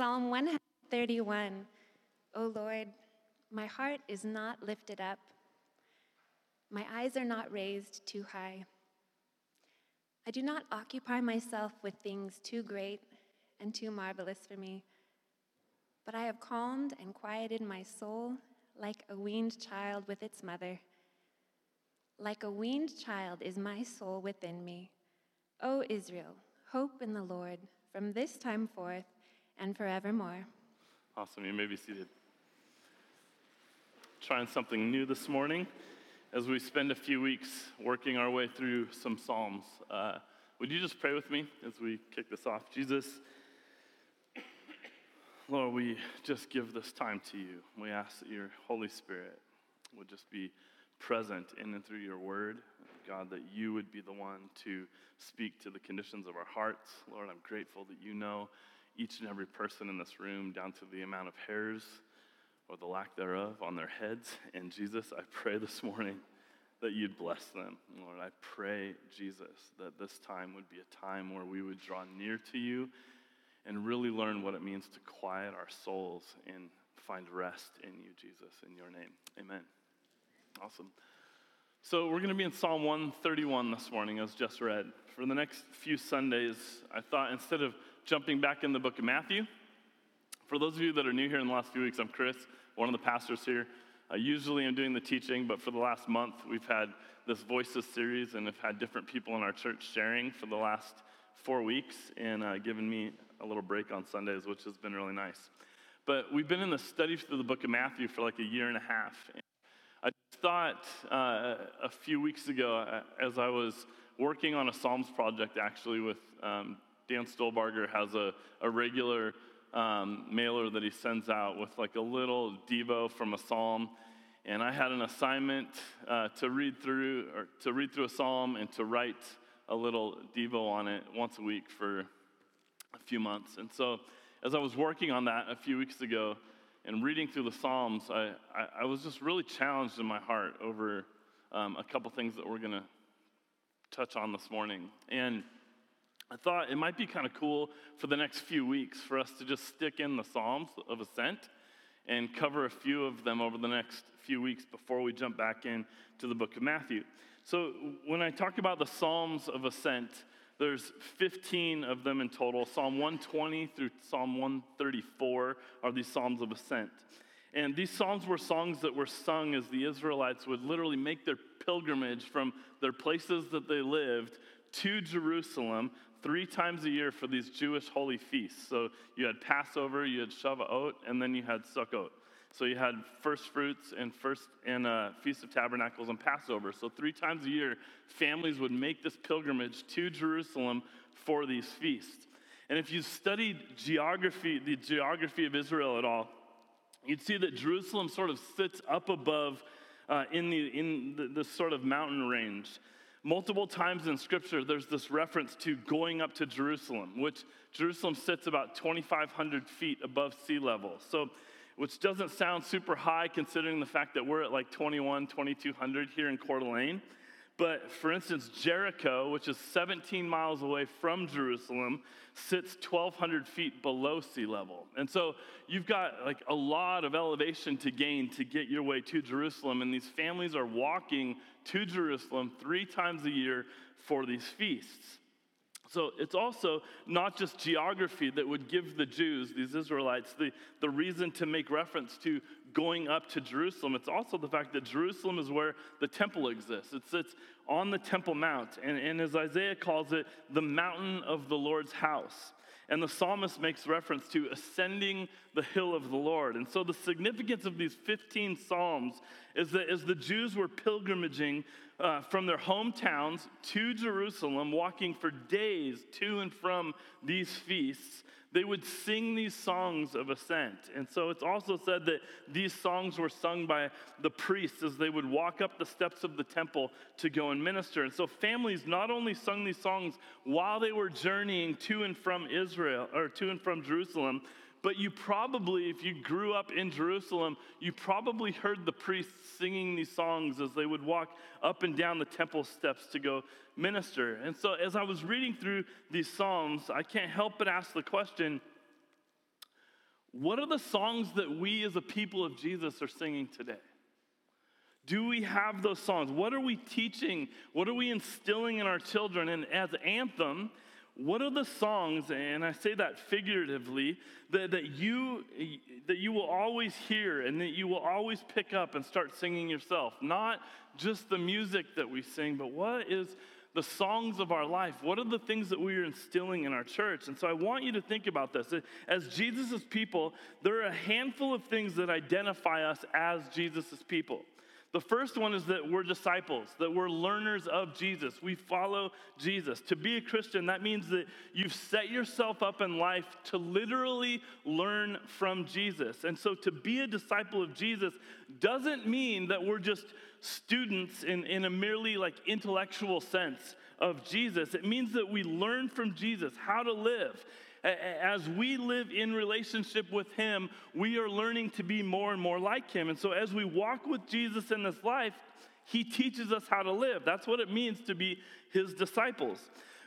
Psalm 131 O Lord, my heart is not lifted up, my eyes are not raised too high. I do not occupy myself with things too great and too marvelous for me, but I have calmed and quieted my soul like a weaned child with its mother. Like a weaned child is my soul within me. O Israel, hope in the Lord from this time forth and forevermore. Awesome. You may be seated. Trying something new this morning as we spend a few weeks working our way through some Psalms. Uh, would you just pray with me as we kick this off? Jesus, Lord, we just give this time to you. We ask that your Holy Spirit would just be present in and through your word. God, that you would be the one to speak to the conditions of our hearts. Lord, I'm grateful that you know each and every person in this room down to the amount of hairs or the lack thereof on their heads. And Jesus, I pray this morning that you'd bless them. Lord, I pray, Jesus, that this time would be a time where we would draw near to you and really learn what it means to quiet our souls and find rest in you, Jesus, in your name. Amen. Awesome. So, we're going to be in Psalm 131 this morning, as just read. For the next few Sundays, I thought instead of jumping back in the book of Matthew. For those of you that are new here in the last few weeks, I'm Chris, one of the pastors here. I usually am doing the teaching, but for the last month, we've had this Voices series and have had different people in our church sharing for the last four weeks and uh, given me a little break on Sundays, which has been really nice. But we've been in the study through the book of Matthew for like a year and a half. And I thought uh, a few weeks ago, uh, as I was working on a Psalms project actually with um, Dan Stolbarger has a, a regular um, mailer that he sends out with like a little Devo from a psalm. And I had an assignment uh, to read through or to read through a psalm and to write a little Devo on it once a week for a few months. And so, as I was working on that a few weeks ago and reading through the Psalms, I, I, I was just really challenged in my heart over um, a couple things that we're going to touch on this morning. And I thought it might be kind of cool for the next few weeks for us to just stick in the Psalms of Ascent and cover a few of them over the next few weeks before we jump back in to the book of Matthew. So, when I talk about the Psalms of Ascent, there's 15 of them in total. Psalm 120 through Psalm 134 are these Psalms of Ascent. And these Psalms were songs that were sung as the Israelites would literally make their pilgrimage from their places that they lived to Jerusalem three times a year for these Jewish holy feasts. So you had Passover, you had Shavuot, and then you had Sukkot. So you had first fruits and first and uh, Feast of Tabernacles and Passover. So three times a year, families would make this pilgrimage to Jerusalem for these feasts. And if you studied geography, the geography of Israel at all, you'd see that Jerusalem sort of sits up above uh, in the in the, the sort of mountain range. Multiple times in Scripture, there's this reference to going up to Jerusalem, which Jerusalem sits about 2,500 feet above sea level. So, which doesn't sound super high considering the fact that we're at like 21, 2,200 here in Coeur d'Alene. But for instance, Jericho, which is 17 miles away from Jerusalem, sits 1,200 feet below sea level. And so you've got like a lot of elevation to gain to get your way to Jerusalem. And these families are walking to Jerusalem three times a year for these feasts. So it's also not just geography that would give the Jews, these Israelites, the, the reason to make reference to going up to Jerusalem. It's also the fact that Jerusalem is where the temple exists. It sits on the Temple Mount, and, and as Isaiah calls it, the mountain of the Lord's house. And the psalmist makes reference to ascending the hill of the Lord. And so the significance of these 15 psalms is that as the Jews were pilgrimaging uh, from their hometowns to Jerusalem, walking for days to and from these feasts, they would sing these songs of ascent. And so it's also said that these songs were sung by the priests as they would walk up the steps of the temple to go and minister. And so families not only sung these songs while they were journeying to and from Israel or to and from Jerusalem, but you probably, if you grew up in Jerusalem, you probably heard the priests singing these songs as they would walk up and down the temple steps to go minister. And so, as I was reading through these Psalms, I can't help but ask the question What are the songs that we as a people of Jesus are singing today? Do we have those songs? What are we teaching? What are we instilling in our children? And as Anthem, what are the songs, and I say that figuratively, that, that, you, that you will always hear and that you will always pick up and start singing yourself? Not just the music that we sing, but what is the songs of our life? What are the things that we are instilling in our church? And so I want you to think about this. As Jesus' people, there are a handful of things that identify us as Jesus' people. The first one is that we're disciples, that we're learners of Jesus. We follow Jesus. To be a Christian, that means that you've set yourself up in life to literally learn from Jesus. And so to be a disciple of Jesus doesn't mean that we're just students in, in a merely like intellectual sense of Jesus. It means that we learn from Jesus how to live as we live in relationship with Him, we are learning to be more and more like Him. And so, as we walk with Jesus in this life, He teaches us how to live. That's what it means to be His disciples.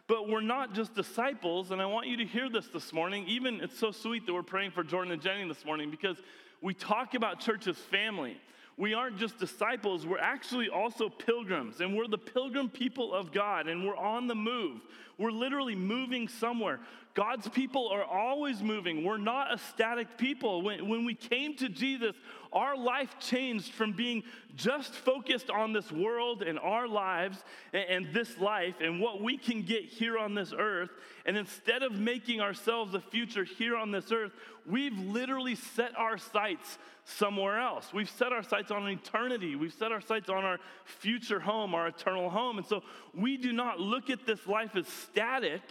But we're not just disciples, and I want you to hear this this morning. Even it's so sweet that we're praying for Jordan and Jenny this morning because we talk about church as family we aren't just disciples, we're actually also pilgrims, and we're the pilgrim people of God, and we're on the move. We're literally moving somewhere. God's people are always moving. We're not a static people. When, when we came to Jesus, our life changed from being just focused on this world and our lives and, and this life and what we can get here on this earth. And instead of making ourselves a future here on this earth, we've literally set our sights somewhere else. We've set our sights on eternity. We've set our sights on our future home, our eternal home. And so we do not look at this life as static.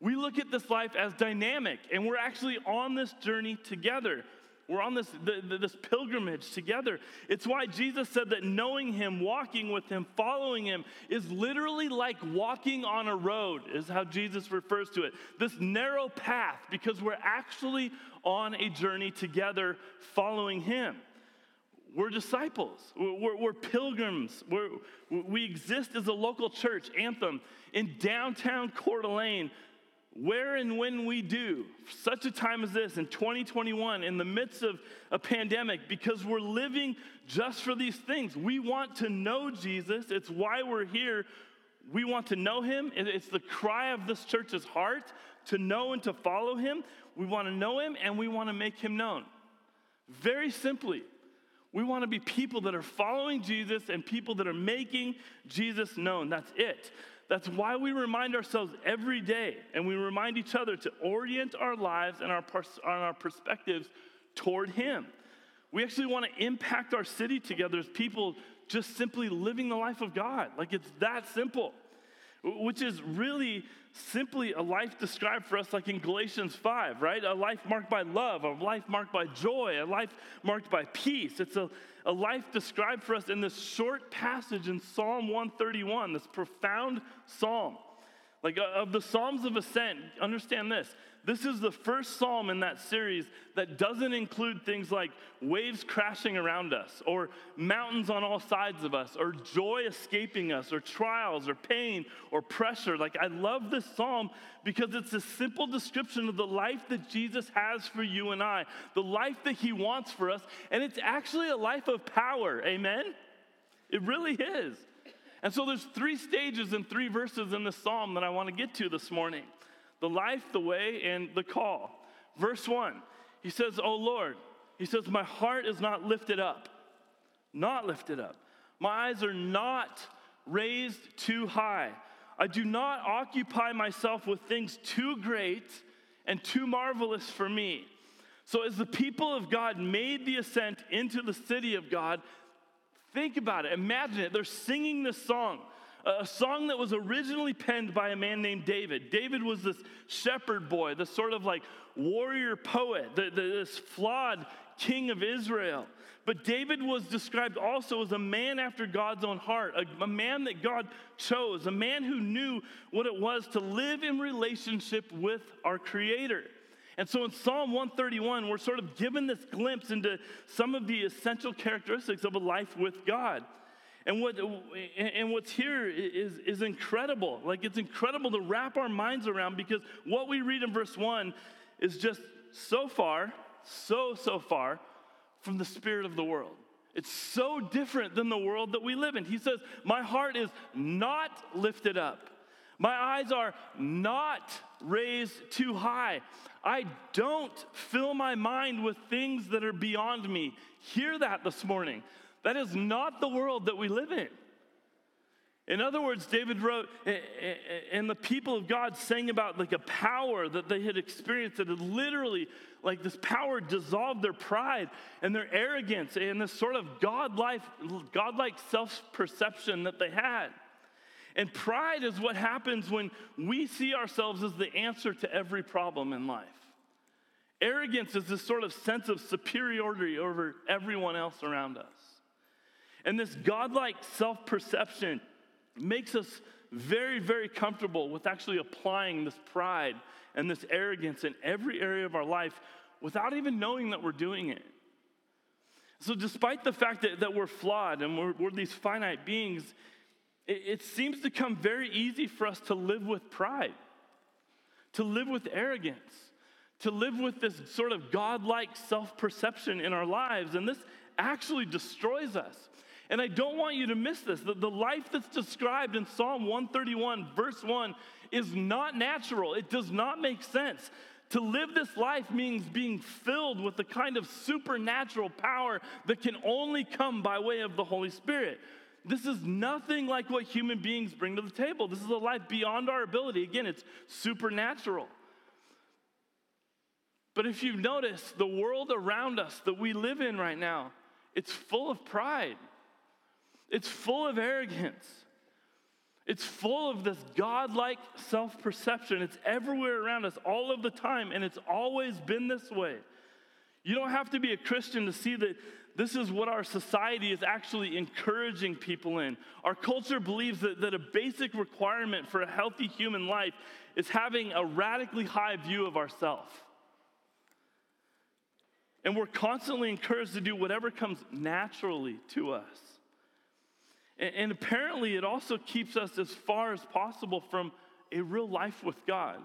We look at this life as dynamic, and we're actually on this journey together. We're on this, the, the, this pilgrimage together. It's why Jesus said that knowing Him, walking with Him, following Him is literally like walking on a road, is how Jesus refers to it. This narrow path, because we're actually on a journey together following Him. We're disciples, we're, we're pilgrims, we're, we exist as a local church, Anthem, in downtown Coeur d'Alene where and when we do, such a time as this in 2021, in the midst of a pandemic, because we're living just for these things. We want to know Jesus. It's why we're here. We want to know him. It's the cry of this church's heart to know and to follow him. We want to know him and we want to make him known. Very simply, we want to be people that are following Jesus and people that are making Jesus known. That's it. That's why we remind ourselves every day and we remind each other to orient our lives and our, pers- our perspectives toward Him. We actually want to impact our city together as people just simply living the life of God. Like it's that simple, which is really simply a life described for us like in Galatians 5, right? A life marked by love, a life marked by joy, a life marked by peace. It's a, a life described for us in this short passage in Psalm 131, this profound psalm. Like uh, of the Psalms of Ascent, understand this this is the first psalm in that series that doesn't include things like waves crashing around us, or mountains on all sides of us, or joy escaping us, or trials, or pain, or pressure. Like, I love this psalm because it's a simple description of the life that Jesus has for you and I, the life that he wants for us, and it's actually a life of power. Amen? It really is. And so there's three stages and three verses in this psalm that I want to get to this morning the life, the way, and the call. Verse 1, he says, Oh Lord, he says, My heart is not lifted up, not lifted up. My eyes are not raised too high. I do not occupy myself with things too great and too marvelous for me. So, as the people of God made the ascent into the city of God, think about it. Imagine it. They're singing this song a song that was originally penned by a man named David. David was this shepherd boy, this sort of like warrior poet, the, the, this flawed king of Israel. But David was described also as a man after God's own heart, a, a, man that God chose, a man who knew what it was to live in relationship with our Creator. And so in Psalm 131, we're sort of given this glimpse into some of the essential characteristics of a life with God. And, what, and what's here is, is incredible. Like, it's incredible to wrap our minds around because what we read in verse 1 is just so far so, so far from the spirit of the world. It's so different than the world that we live in. He says, My heart is not lifted up. My eyes are not raised too high. I don't fill my mind with things that are beyond me. Hear that this morning. That is not the world that we live in. In other words, David wrote, and the people of God sang about like a power that they had experienced that had literally, like this power dissolved their pride and their arrogance and this sort of godlike, self perception that they had. And pride is what happens when we see ourselves as the answer to every problem in life. Arrogance is this sort of sense of superiority over everyone else around us. And this godlike self perception makes us very, very comfortable with actually applying this pride and this arrogance in every area of our life without even knowing that we're doing it. So, despite the fact that, that we're flawed and we're, we're these finite beings, it, it seems to come very easy for us to live with pride, to live with arrogance, to live with this sort of godlike self perception in our lives. And this actually destroys us. And I don't want you to miss this. The, the life that's described in Psalm 131, verse 1, is not natural. It does not make sense. To live this life means being filled with the kind of supernatural power that can only come by way of the Holy Spirit. This is nothing like what human beings bring to the table. This is a life beyond our ability. Again, it's supernatural. But if you've noticed, the world around us that we live in right now, it's full of pride. It's full of arrogance. It's full of this godlike self perception. It's everywhere around us all of the time, and it's always been this way. You don't have to be a Christian to see that this is what our society is actually encouraging people in. Our culture believes that, that a basic requirement for a healthy human life is having a radically high view of ourselves. And we're constantly encouraged to do whatever comes naturally to us. And, apparently, it also keeps us as far as possible from a real life with God.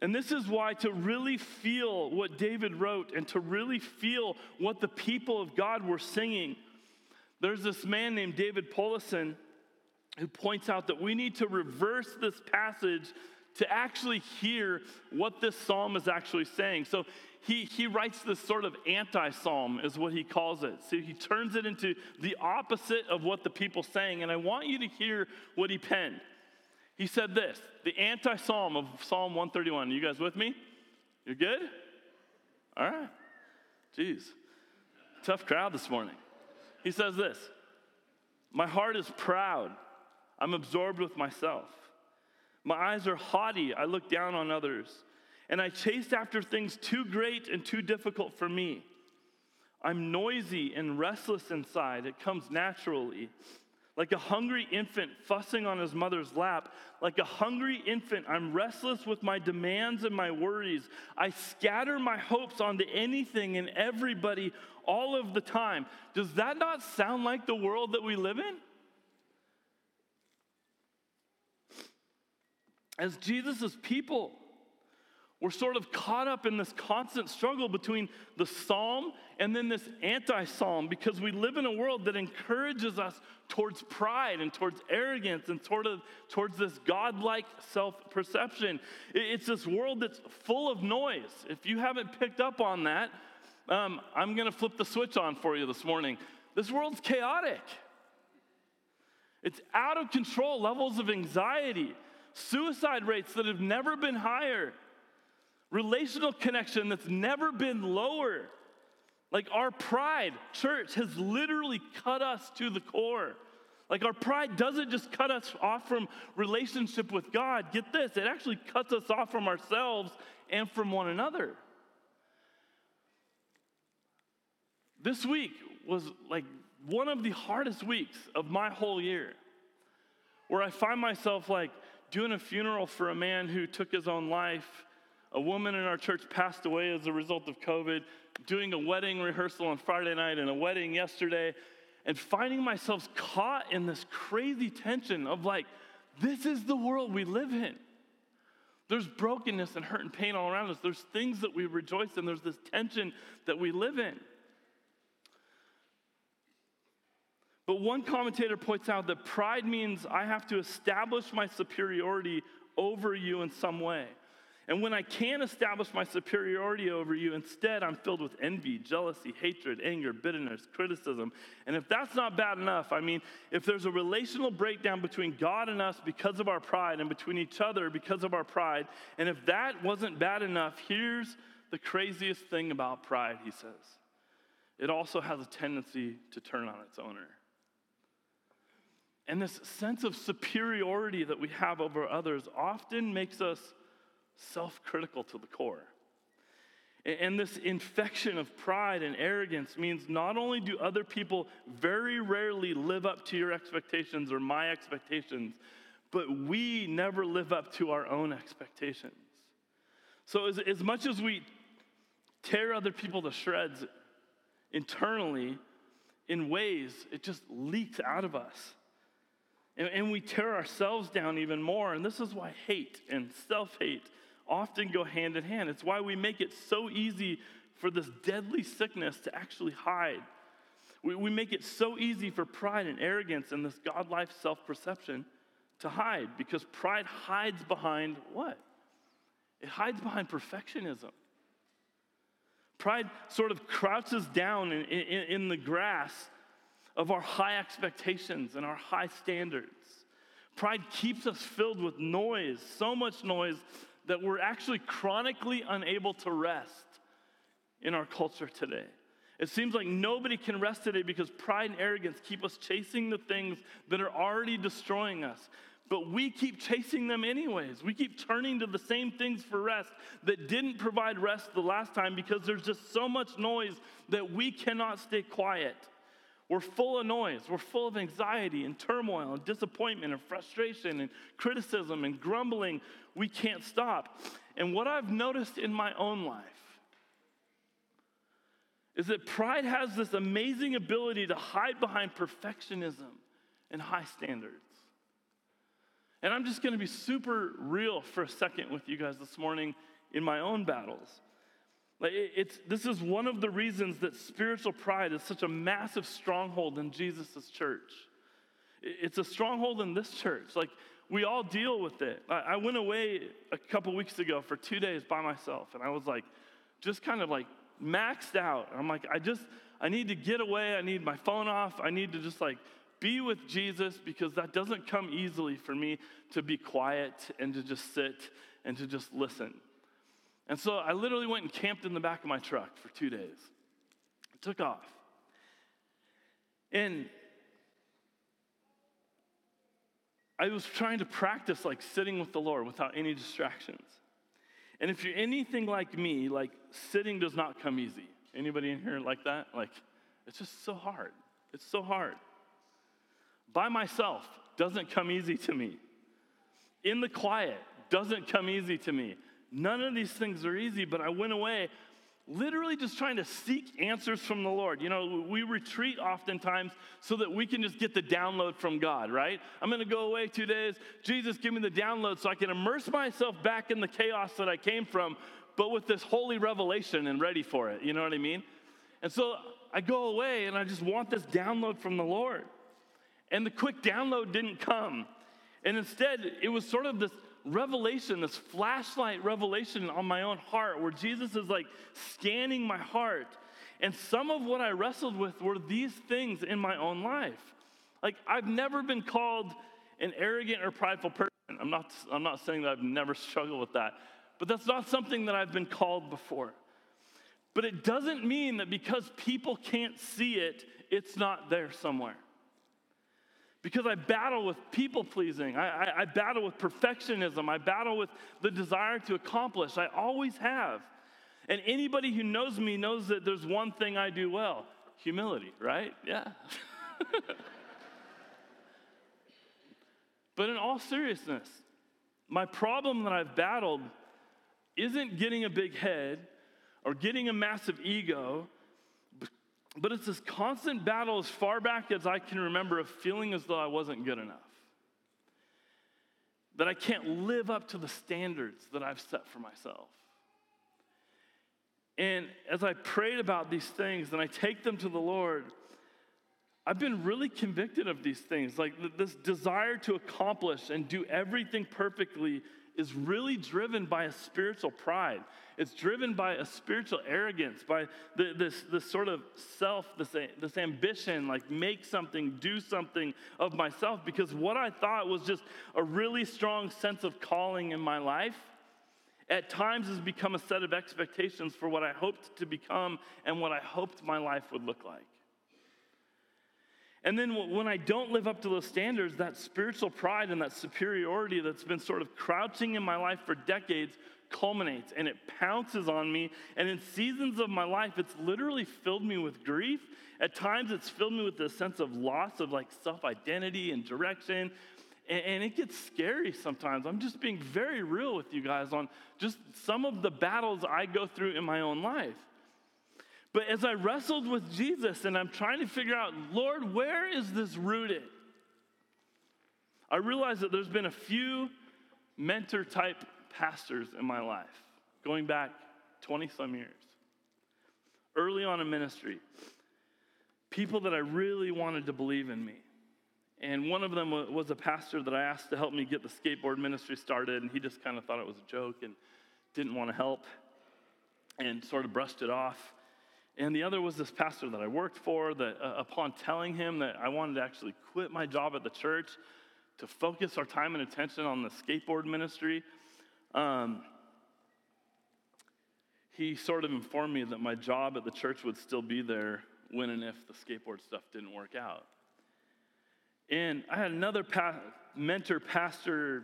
And this is why to really feel what David wrote and to really feel what the people of God were singing, there's this man named David Powlison who points out that we need to reverse this passage to actually hear what this psalm is actually saying. So he, he writes this sort of anti psalm, is what he calls it. So he turns it into the opposite of what the people saying. And I want you to hear what he penned. He said this the anti psalm of Psalm 131. You guys with me? You're good? All right. Jeez. Tough crowd this morning. He says this My heart is proud. I'm absorbed with myself. My eyes are haughty. I look down on others and I chased after things too great and too difficult for me. I'm noisy and restless inside. It comes naturally. Like a hungry infant fussing on his mother's lap, like a hungry infant, I'm restless with my demands and my worries. I scatter my hopes onto anything and everybody all of the time. Does that not sound like the world that we live in? As Jesus' people, we're sort of caught up in this constant struggle between the psalm and then this anti psalm because we live in a world that encourages us towards pride and towards arrogance and sort of towards this godlike self perception. It's this world that's full of noise. If you haven't picked up on that, um, I'm going to flip the switch on for you this morning. This world's chaotic, it's out of control levels of anxiety, suicide rates that have never been higher relational connection that's never been lower. Like our pride, church, has literally cut us to the core. Like our pride doesn't just cut us off from relationship with God. Get this, it actually cuts us off from ourselves and from one another. This week was like one of the hardest weeks of my whole year, where I find myself like doing a funeral for a man who took his own life a woman in our church passed away as a result of COVID, doing a wedding rehearsal on Friday night and a wedding yesterday, and finding myself caught in this crazy tension of like, this is the world we live in. There's brokenness and hurt and pain all around us. There's things that we rejoice in. There's this tension that we live in. But one commentator points out that pride means I have to establish my superiority over you in some way. And when I can't establish my superiority over you, instead I'm filled with envy, jealousy, hatred, anger, bitterness, criticism. And if that's not bad enough, I mean, if there's a relational breakdown between God and us because of our pride and between each other because of our pride, and if that wasn't bad enough, here's the craziest thing about pride, he says it also has a tendency to turn on its owner. And this sense of superiority that we have over others often makes us self critical to the core. And this infection of pride and arrogance means not only do other people very rarely live up to your expectations or my expectations, but we never live up to our own expectations. So, as, as much as we tear other people to shreds internally, in ways, it just leaks out of us. And, and we tear ourselves down even more. And this is why hate and self hate often go hand in hand. It's why we make it so easy for this deadly sickness to actually hide. We, we make it so easy for pride and arrogance and this God life self perception to hide because pride hides behind what? It hides behind perfectionism. Pride sort of crouches down in, in, in the grass of our high expectations and our high standards. Pride keeps us filled with noise, so much noise that we're actually chronically unable to rest in our culture today. It seems like nobody can rest today because pride and arrogance keep us chasing the things that are already destroying us. But we keep chasing them anyways. We keep turning to the same things for rest that didn't provide rest the last time because there's just so much noise that we cannot stay quiet. We're full of noise. We're full of anxiety and turmoil and disappointment and frustration and criticism and grumbling. We can't stop. And what I've noticed in my own life is that pride has this amazing ability to hide behind perfectionism and high standards. And I'm just going to be super real for a second with you guys this morning in my own battles. Like it's, this is one of the reasons that spiritual pride is such a massive stronghold in Jesus' church. It's a stronghold in this church. Like, we all deal with it. I went away a couple weeks ago for two days by myself, and I was like, just kind of like maxed out. I'm like, I just, I need to get away. I need my phone off. I need to just like be with Jesus because that doesn't come easily for me to be quiet and to just sit and to just listen. And so I literally went and camped in the back of my truck for two days. I took off. And I was trying to practice like sitting with the Lord without any distractions. And if you're anything like me, like sitting does not come easy. Anybody in here like that? Like it's just so hard. It's so hard. By myself doesn't come easy to me. In the quiet doesn't come easy to me. None of these things are easy, but I went away literally just trying to seek answers from the Lord. You know, we retreat oftentimes so that we can just get the download from God, right? I'm going to go away two days. Jesus, give me the download so I can immerse myself back in the chaos that I came from, but with this holy revelation and ready for it. You know what I mean? And so I go away and I just want this download from the Lord. And the quick download didn't come. And instead, it was sort of this revelation, this flashlight revelation on my own heart, where Jesus is like scanning my heart. And some of what I wrestled with were these things in my own life. Like, I've never been called an arrogant or prideful person. I'm not, I'm not saying that I've never struggled with that, but that's not something that I've been called before. But it doesn't mean that because people can't see it, it's not there somewhere because I battle with people pleasing. I, I, I, battle with perfectionism. I battle with the desire to accomplish. I always have. And anybody who knows me knows that there's one thing I do well humility, right? Yeah. but in all seriousness, my problem that I've battled isn't getting a big head or getting a massive ego but it's this constant battle as far back as I can remember of feeling as though I wasn't good enough. that I can't live up to the standards that I've set for myself. And as I prayed about these things and I take them to the Lord, I've been really convicted of these things. Like this desire to accomplish and do everything perfectly is really driven by a spiritual pride. It's driven by a spiritual arrogance, by the, this, this sort of self, this, this ambition, like make something, do something of myself, because what I thought was just a really strong sense of calling in my life at times has become a set of expectations for what I hoped to become and what I hoped my life would look like. And then when I don't live up to those standards, that spiritual pride and that superiority that's been sort of crouching in my life for decades culminates and it pounces on me. And in seasons of my life, it's literally filled me with grief. At times, it's filled me with a sense of loss of like self identity and direction. And, it gets scary sometimes. I'm just being very real with you guys on just some of the battles I go through in my own life. But as I wrestled with Jesus and I'm trying to figure out, Lord, where is this rooted? I realized that there's been a few mentor type pastors in my life, going back 20 some years. Early on in ministry, people that I really wanted to believe in me. And one of them was a pastor that I asked to help me get the skateboard ministry started, and he just kind of thought it was a joke and didn't want to help and sort of brushed it off. And the other was this pastor that I worked for that, uh, upon telling him that I wanted to actually quit my job at the church to focus our time and attention on the skateboard ministry, um, he sort of informed me that my job at the church would still be there when and if the skateboard stuff didn't work out. And I had another pa- mentor, pastor,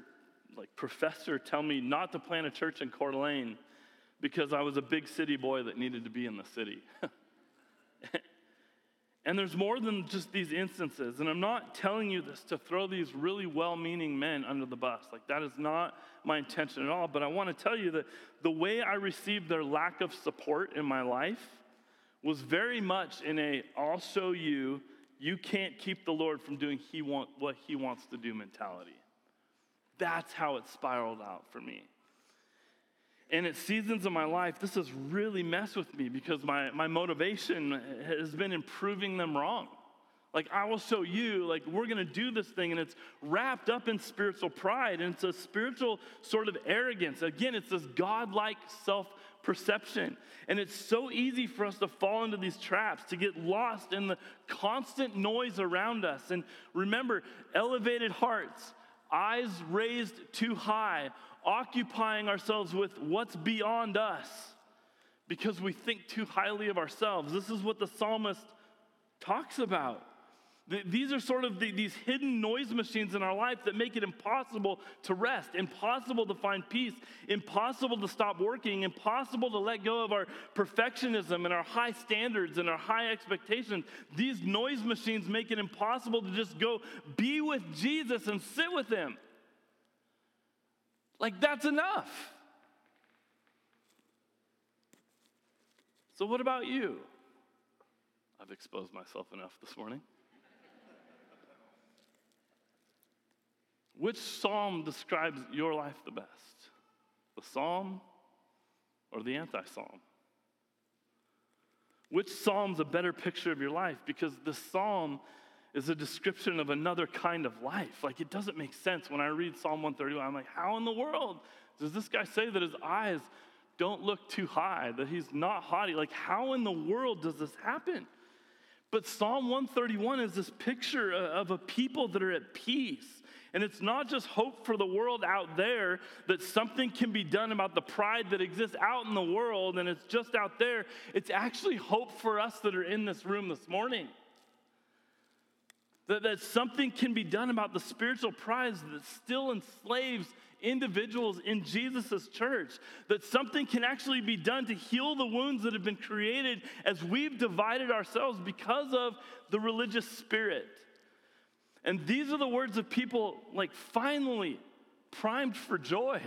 like professor, tell me not to plant a church in Coeur d'Alene because I was a big city boy that needed to be in the city. and there's more than just these instances. And I'm not telling you this to throw these really well meaning men under the bus. Like, that is not my intention at all. But I want to tell you that the way I received their lack of support in my life was very much in a I'll show you you can't keep the Lord from doing he want, what he wants to do mentality. That's how it spiraled out for me. And at seasons of my life, this has really messed with me because my, my motivation has been in proving them wrong. Like, I will show you, like, we're gonna do this thing, and it's wrapped up in spiritual pride, and it's a spiritual sort of arrogance. Again, it's this godlike self perception. And it's so easy for us to fall into these traps, to get lost in the constant noise around us. And remember, elevated hearts, eyes raised too high, occupying ourselves with what's beyond us because we think too highly of ourselves. This is what the psalmist talks about. These are sort of the, these hidden noise machines in our life that make it impossible to rest, impossible to find peace, impossible to stop working, impossible to let go of our perfectionism and our high standards and our high expectations. These noise machines make it impossible to just go be with Jesus and sit with Him. Like, that's enough. So, what about you? I've exposed myself enough this morning. Which psalm describes your life the best? The psalm or the anti psalm? Which psalm's a better picture of your life? Because the psalm is a description of another kind of life. Like, it doesn't make sense when I read Psalm 131. I'm like, how in the world does this guy say that his eyes don't look too high, that he's not haughty? Like, how in the world does this happen? But Psalm 131 is this picture of a people that are at peace and it's not just hope for the world out there that something can be done about the pride that exists out in the world and it's just out there. It's actually hope for us that are in this room this morning. That, that something can be done about the spiritual pride that still enslaves individuals in Jesus' church. That something can actually be done to heal the wounds that have been created as we've divided ourselves because of the religious spirit. And these are the words of people like finally primed for joy.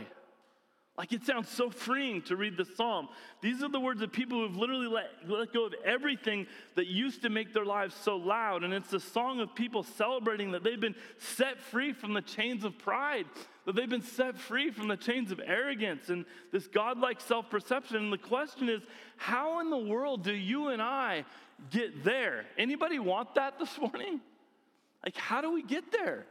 Like it sounds so freeing to read the psalm. These are the words of people who've literally let, let go of everything that used to make their lives so loud. And it's a song of people celebrating that they've been set free from the chains of pride, that they've been set free from the chains of arrogance and this godlike self perception. And the question is, how in the world do you and I get there? Anybody want that this morning? Like, how do we get there?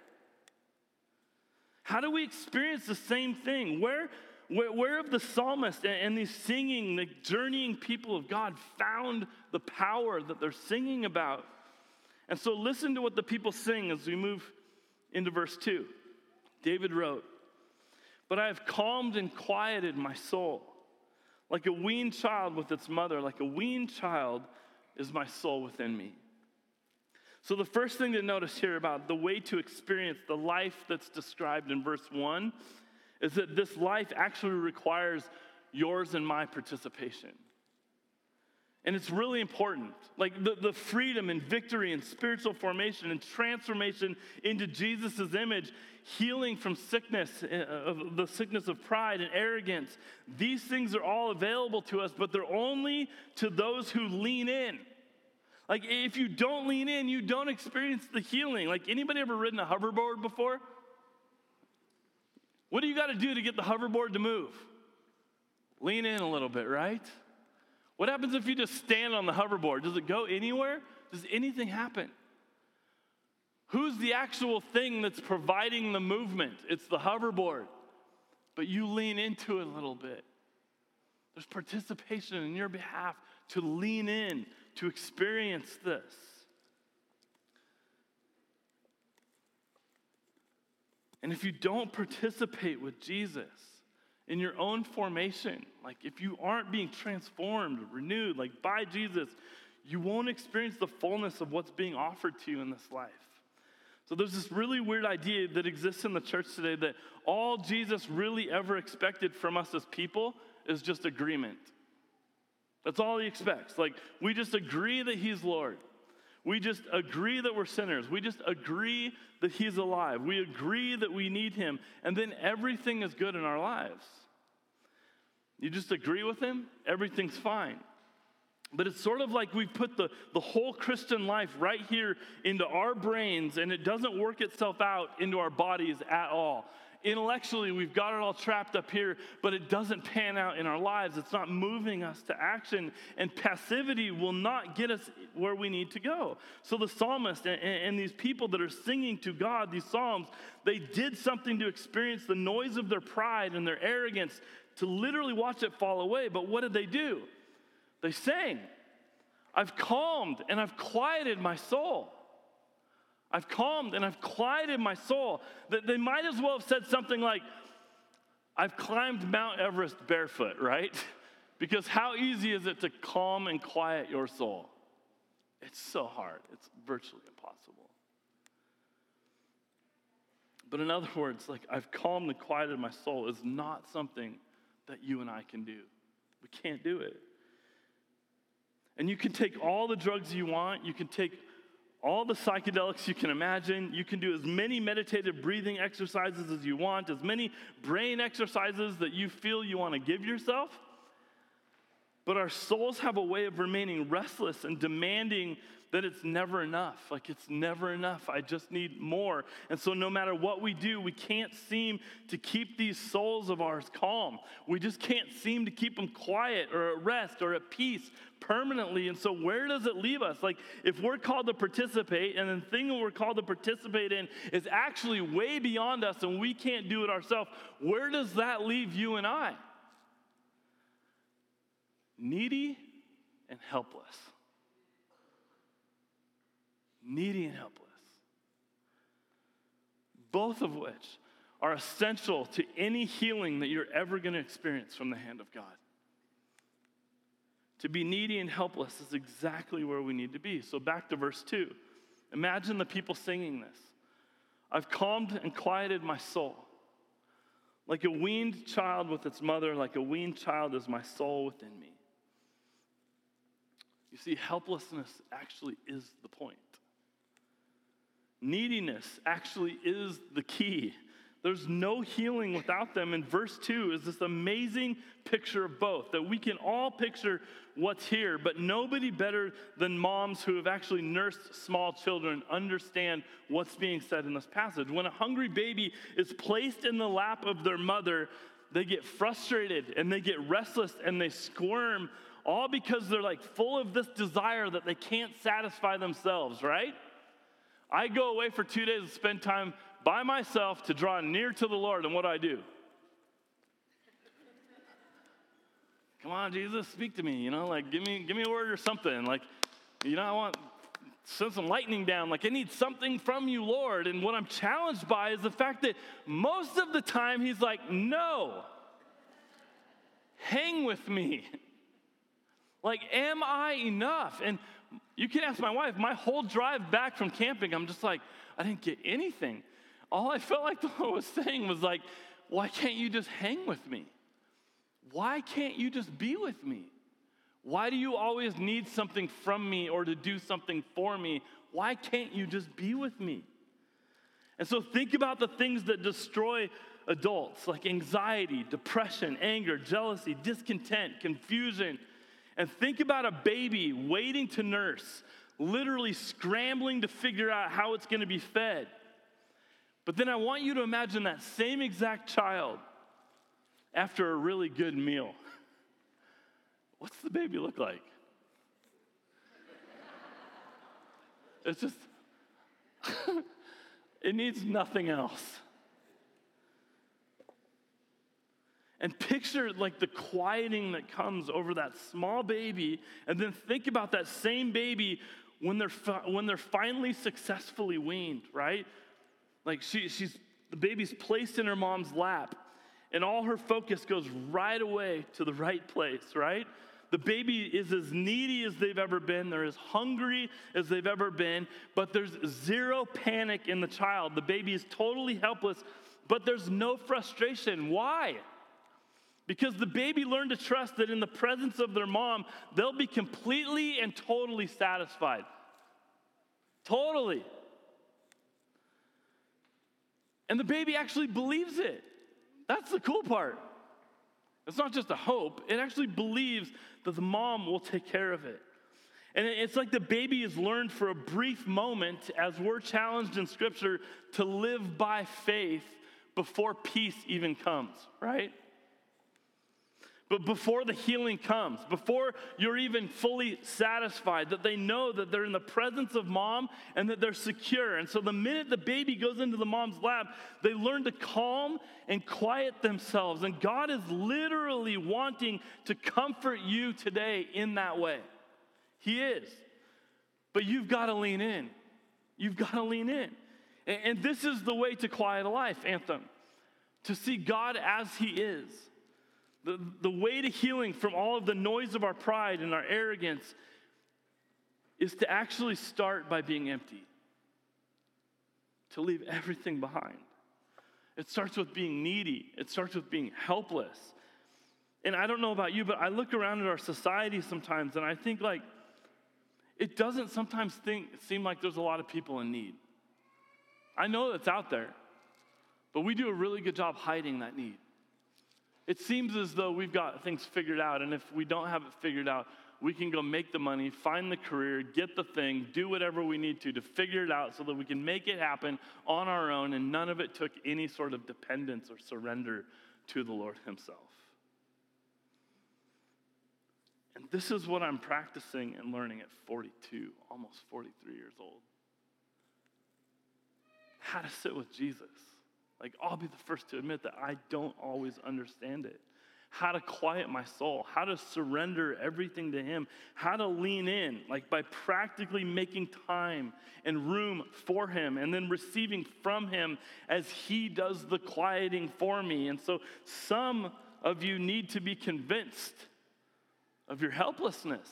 How do we experience the same thing? Where, where, where have the psalmist and, and these singing, the journeying people of God found the power that they're singing about? And so listen to what the people sing as we move into verse 2. David wrote, But I have calmed and quieted my soul. Like a weaned child with its mother, like a weaned child is my soul within me. So, the first thing to notice here about the way to experience the life that's described in verse 1 is that this life actually requires yours and my participation. And it's really important. Like the, the freedom and victory and spiritual formation and transformation into Jesus' image, healing from sickness, uh, of the sickness of pride and arrogance. These things are all available to us, but they're only to those who lean in. Like if you don't lean in, you don't experience the healing. Like anybody ever ridden a hoverboard before? What do you got to do to get the hoverboard to move? Lean in a little bit, right? What happens if you just stand on the hoverboard? Does it go anywhere? Does anything happen? Who's the actual thing that's providing the movement? It's the hoverboard. But you lean into it a little bit. There's participation in your behalf to lean in, to experience this. And if you don't participate with Jesus in your own formation, like if you aren't being transformed, renewed, like by Jesus, you won't experience the fullness of what's being offered to you in this life. So there's this really weird idea that exists in the church today that all Jesus really ever expected from us as people is just agreement. That's all he expects. Like, we just agree that he's Lord. We just agree that we're sinners. We just agree that He's alive. We agree that we need Him. And then everything is good in our lives. You just agree with Him, everything's fine. But it's sort of like we've put the, the whole Christian life right here into our brains, and it doesn't work itself out into our bodies at all intellectually we've got it all trapped up here, but it doesn't pan out in our lives. It's not moving us to action, and passivity will not get us where we need to go. So the psalmist and, and these people that are singing to God these psalms, they did something to experience the noise of their pride and their arrogance to literally watch it fall away. But what did they do? They sang, I've calmed and I've quieted my soul. I've calmed and I've quieted my soul. They might as well have said something like, I've climbed Mount Everest barefoot, right? Because how easy is it to calm and quiet your soul? It's so hard, it's virtually impossible. But in other words, like I've calmed and quieted my soul is not something that you and I can do. We can't do it. And you can take all the drugs you want, you can take all the psychedelics you can imagine. You can do as many meditative breathing exercises as you want, as many brain exercises that you feel you want to give yourself. But our souls have a way of remaining restless and demanding that it's never enough. Like it's never enough. I just need more. And so, no matter what we do, we can't seem to keep these souls of ours calm. We just can't seem to keep them quiet or at rest or at peace permanently. And so, where does it leave us? Like, if we're called to participate, and the thing we're called to participate in is actually way beyond us and we can't do it ourselves, where does that leave you and I? Needy and helpless. Needy and helpless. Both of which are essential to any healing that you're ever going to experience from the hand of God. To be needy and helpless is exactly where we need to be. So, back to verse 2. Imagine the people singing this I've calmed and quieted my soul. Like a weaned child with its mother, like a weaned child is my soul within me. You see, helplessness actually is the point. Neediness actually is the key There's no healing without them. And verse 2 is this amazing picture of both that we can all picture what's here, but nobody better than moms who have actually nursed small children understand what's being said in this passage. When a hungry baby is placed in the lap of their mother, they get frustrated and they get restless and they squirm, all because they're like full of this desire that they can't satisfy themselves, right? I go away for two days to spend time by myself to draw near to the Lord, and what do I do? Come on, Jesus, speak to me. You know, like give me give me a word or something. Like, you know, I want send some lightning down. Like I need something from you, Lord. And what I'm challenged by is the fact that most of the time he's like, no. Hang with me. Like, am I enough? And you can ask my wife, my whole drive back from camping, I'm just like, I didn't get anything all I felt like the Lord was saying was like, why can't you just hang with me? Why can't you just be with me? Why do you always need something from me or to do something for me? Why can't you just be with me? And so think about the things that destroy adults like anxiety, depression, anger, jealousy, discontent, confusion. And think about a baby waiting to nurse, literally scrambling to figure out how it's going to be fed. But then I want you to imagine that same exact child after a really good meal. What's the baby look like? It's just, it needs nothing else. And picture like the quieting that comes over that small baby, and then think about that same baby when they're, fi- when they're finally successfully weaned, right? Like she, she's, the baby's placed in her mom's lap, and all her focus goes right away to the right place, right? The baby is as needy as they've ever been. They're as hungry as they've ever been, but there's zero panic in the child. The baby is totally helpless, but there's no frustration. Why? Because the baby learned to trust that in the presence of their mom, they'll be completely and totally satisfied. Totally. And the baby actually believes it. That's the cool part. It's not just a hope, it actually believes that the mom will take care of it. And it's like the baby has learned for a brief moment as we're challenged in Scripture to live by faith before peace even comes, right? But before the healing comes, before you're even fully satisfied, that they know that they're in the presence of mom and that they're secure. And so the minute the baby goes into the mom's lap, they learn to calm and quiet themselves. And God is literally wanting to comfort you today in that way. He is. But you've got to lean in. You've got to lean in. And, this is the way to quiet a life, Anthem, to see God as He is the, the way to healing from all of the noise of our pride and our arrogance is to actually start by being empty, to leave everything behind. It starts with being needy, it starts with being helpless. And I don't know about you, but I look around at our society sometimes and I think, like, it doesn't sometimes think, seem like there's a lot of people in need. I know that's out there, but we do a really good job hiding that need. It seems as though we've got things figured out, and if we don't have it figured out, we can go make the money, find the career, get the thing, do whatever we need to to figure it out so that we can make it happen on our own, and none of it took any sort of dependence or surrender to the Lord Himself. And this is what I'm practicing and learning at 42, almost 43 years old. How to sit with Jesus. Like, I'll be the first to admit that I don't always understand it. How to quiet my soul, how to surrender everything to Him, how to lean in, like by practically making time and room for Him and then receiving from Him as He does the quieting for me. And so, some of you need to be convinced of your helplessness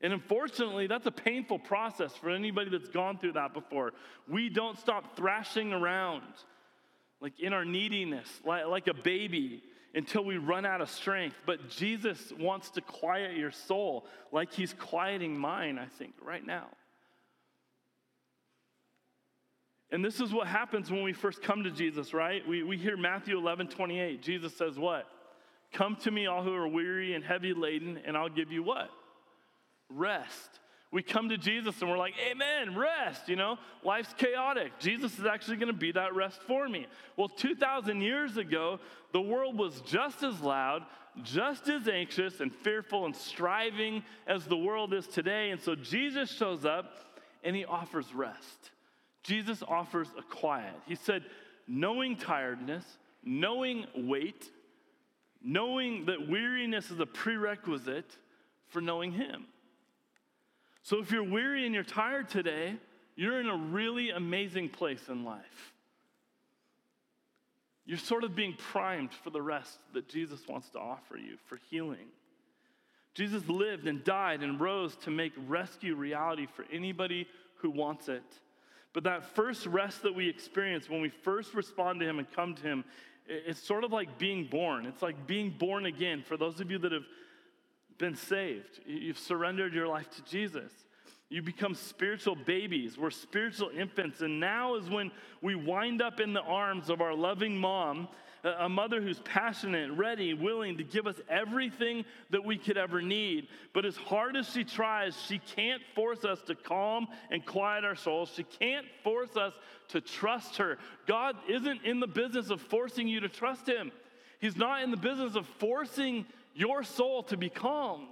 and unfortunately, that's a painful process for anybody that's gone through that before. We don't stop thrashing around like in our neediness, like, like a baby, until we run out of strength. But Jesus wants to quiet your soul like he's quieting mine, I think, right now. And this is what happens when we first come to Jesus, right? We, we hear Matthew 11, 28. Jesus says, What? Come to me, all who are weary and heavy laden, and I'll give you what? Rest. We come to Jesus and we're like, Amen, rest, you know? Life's chaotic. Jesus is actually going to be that rest for me. Well, 2,000 years ago, the world was just as loud, just as anxious and fearful and striving as the world is today. And so Jesus shows up and he offers rest. Jesus offers a quiet. He said, knowing tiredness, knowing weight, knowing that weariness is a prerequisite for knowing him. So if you're weary and you're tired today, you're in a really amazing place in life. You're sort of being primed for the rest that Jesus wants to offer you for healing. Jesus lived and died and rose to make rescue reality for anybody who wants it. But that first rest that we experience when we first respond to Him and come to Him, it's sort of like being born. It's like being born again for those of you that have been saved. You've surrendered your life to Jesus. You become spiritual babies. We're spiritual infants. And now is when we wind up in the arms of our loving mom, a mother who's passionate, ready, willing to give us everything that we could ever need. But as hard as she tries, she can't force us to calm and quiet our souls. She can't force us to trust her. God isn't in the business of forcing you to trust Him, He's not in the business of forcing your soul to be calmed.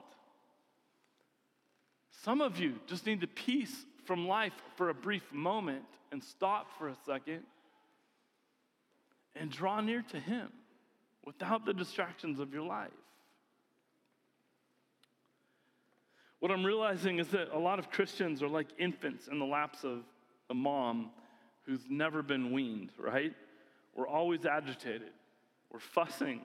Some of you just need the peace from life for a brief moment and stop for a second and draw near to Him without the distractions of your life. What I'm realizing is that a lot of Christians are like infants in the laps of a mom who's never been weaned, right? We're always agitated, we're fussing,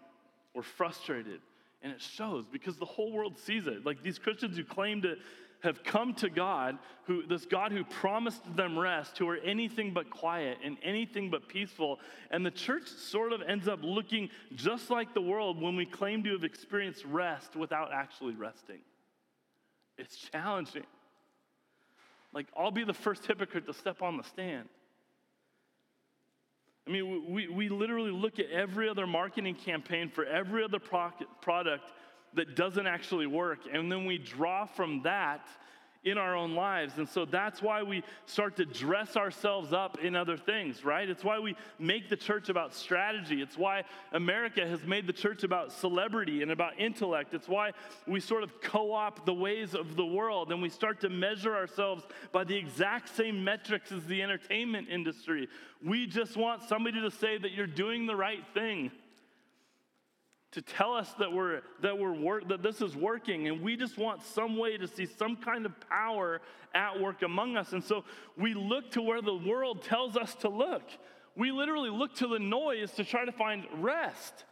we're frustrated, and it shows because the whole world sees it. Like these Christians who claim to have come to God, who this God who promised them rest, who are anything but quiet and anything but peaceful. And the church sort of ends up looking just like the world when we claim to have experienced rest without actually resting. It's challenging. Like, I'll be the first hypocrite to step on the stand. I mean, we, we literally look at every other marketing campaign for every other product that doesn't actually work, and then we draw from that in our own lives. And so that's why we start to dress ourselves up in other things, right? It's why we make the church about strategy. It's why America has made the church about celebrity and about intellect. It's why we sort of co opt the ways of the world and we start to measure ourselves by the exact same metrics as the entertainment industry. We just want somebody to say that you're doing the right thing to tell us that we're that we're work, that this is working and we just want some way to see some kind of power at work among us. And so we look to where the world tells us to look. We literally look to the noise to try to find rest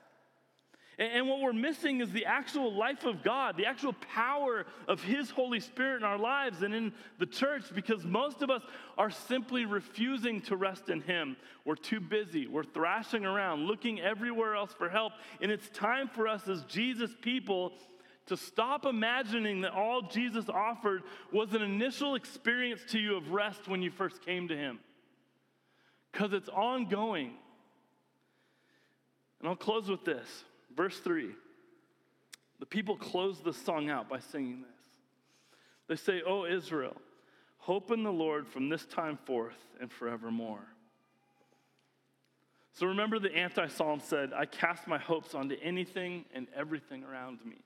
and, what we're missing is the actual life of God, the actual power of His Holy Spirit in our lives and in the church, because most of us are simply refusing to rest in Him. We're too busy, we're thrashing around, looking everywhere else for help. And it's time for us as Jesus people to stop imagining that all Jesus offered was an initial experience to you of rest when you first came to Him, because it's ongoing. And I'll close with this. Verse 3 the people close the song out by singing this. They say, O Israel, hope in the Lord from this time forth and forevermore. So remember, the anti psalm said, I cast my hopes onto anything and everything around me.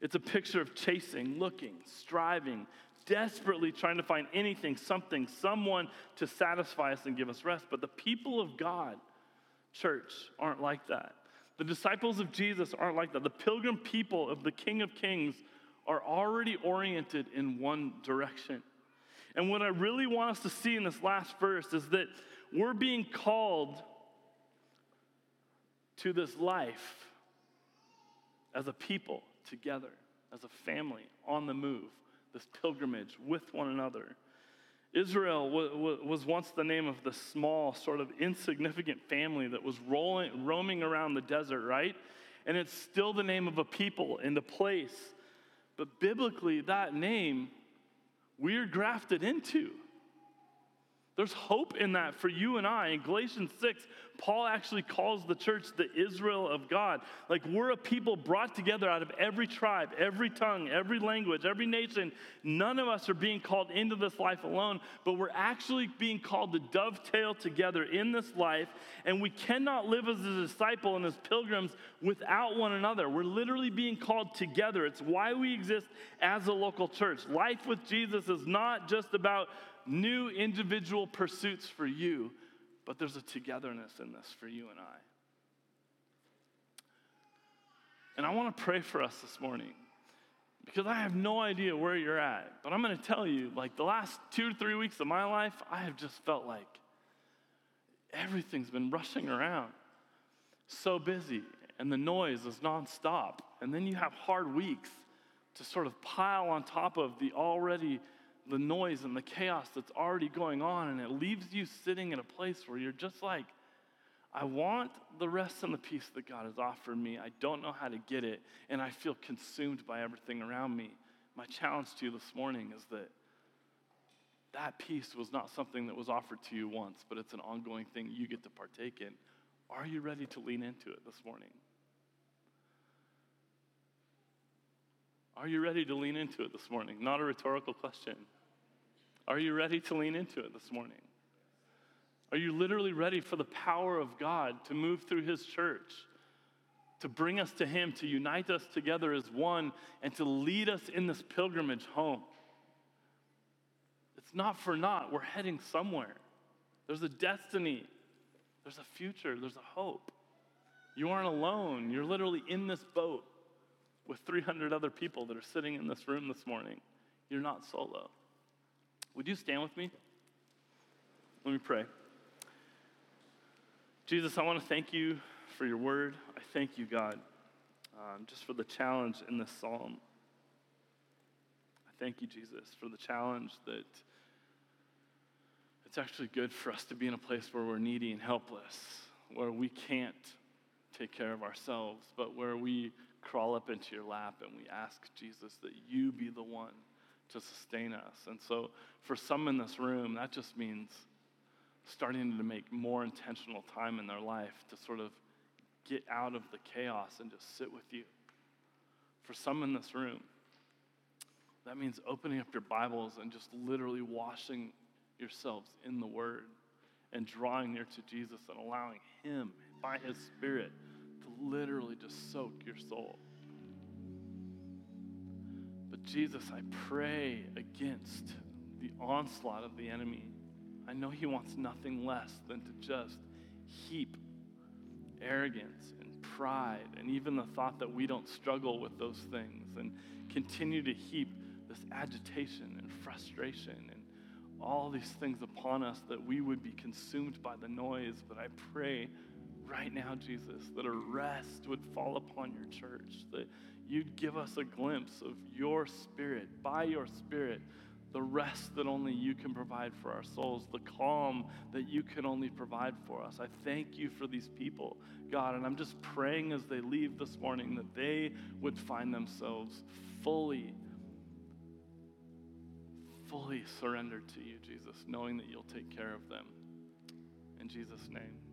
It's a picture of chasing, looking, striving, desperately trying to find anything, something, someone to satisfy us and give us rest. But the people of God, church, aren't like that. The disciples of Jesus aren't like that. The pilgrim people of the King of Kings are already oriented in one direction. And what I really want us to see in this last verse is that we're being called to this life as a people together, as a family on the move, this pilgrimage with one another. Israel was once the name of the small, sort of insignificant family that was rolling, roaming around the desert, right? And it's still the name of a people and a place. But biblically, that name we're grafted into. There's hope in that for you and I. In Galatians 6, Paul actually calls the church the Israel of God. Like we're a people brought together out of every tribe, every tongue, every language, every nation. None of us are being called into this life alone, but we're actually being called to dovetail together in this life. And we cannot live as a disciple and as pilgrims without one another. We're literally being called together. It's why we exist as a local church. Life with Jesus is not just about new individual pursuits for you, but there's a togetherness in this for you and I. And I want to pray for us this morning because I have no idea where you're at. But I'm going to tell you, like the last two to three weeks of my life, I have just felt like everything's been rushing around. So busy, and the noise is nonstop. And then you have hard weeks to sort of pile on top of the already the noise and the chaos that's already going on, and it leaves you sitting in a place where you're just like, I want the rest and the peace that God has offered me. I don't know how to get it, and I feel consumed by everything around me. My challenge to you this morning is that that peace was not something that was offered to you once, but it's an ongoing thing you get to partake in. Are you ready to lean into it this morning? Are you ready to lean into it this morning? Not a rhetorical question. Are you ready to lean into it this morning? Are you literally ready for the power of God to move through His church, to bring us to Him, to unite us together as one, and to lead us in this pilgrimage home? It's not for naught. We're heading somewhere. There's a destiny, there's a future, there's a hope. You aren't alone. You're literally in this boat with 300 other people that are sitting in this room this morning. You're not solo. Would you stand with me? Let me pray. Jesus, I want to thank you for your word. I thank you, God, um, just for the challenge in this psalm. I thank you, Jesus, for the challenge that it's actually good for us to be in a place where we're needy and helpless, where we can't take care of ourselves, but where we crawl up into your lap and we ask, Jesus, that you be the one to sustain us. And so, for some in this room, that just means starting to make more intentional time in their life to sort of get out of the chaos and just sit with you. For some in this room, that means opening up your Bibles and just literally washing yourselves in the Word and drawing near to Jesus and allowing Him, by His Spirit, to literally just soak your soul. Jesus, I pray against the onslaught of the enemy. I know he wants nothing less than to just heap arrogance and pride and even the thought that we don't struggle with those things and continue to heap this agitation and frustration and all these things upon us that we would be consumed by the noise. But I pray right now, Jesus, that a rest would fall upon your church, that you'd give us a glimpse of your spirit, by your spirit, the rest that only you can provide for our souls, the calm that you can only provide for us. I thank you for these people, God, and I'm just praying as they leave this morning that they would find themselves fully, fully surrendered to you, Jesus, knowing that you'll take care of them. In Jesus' name.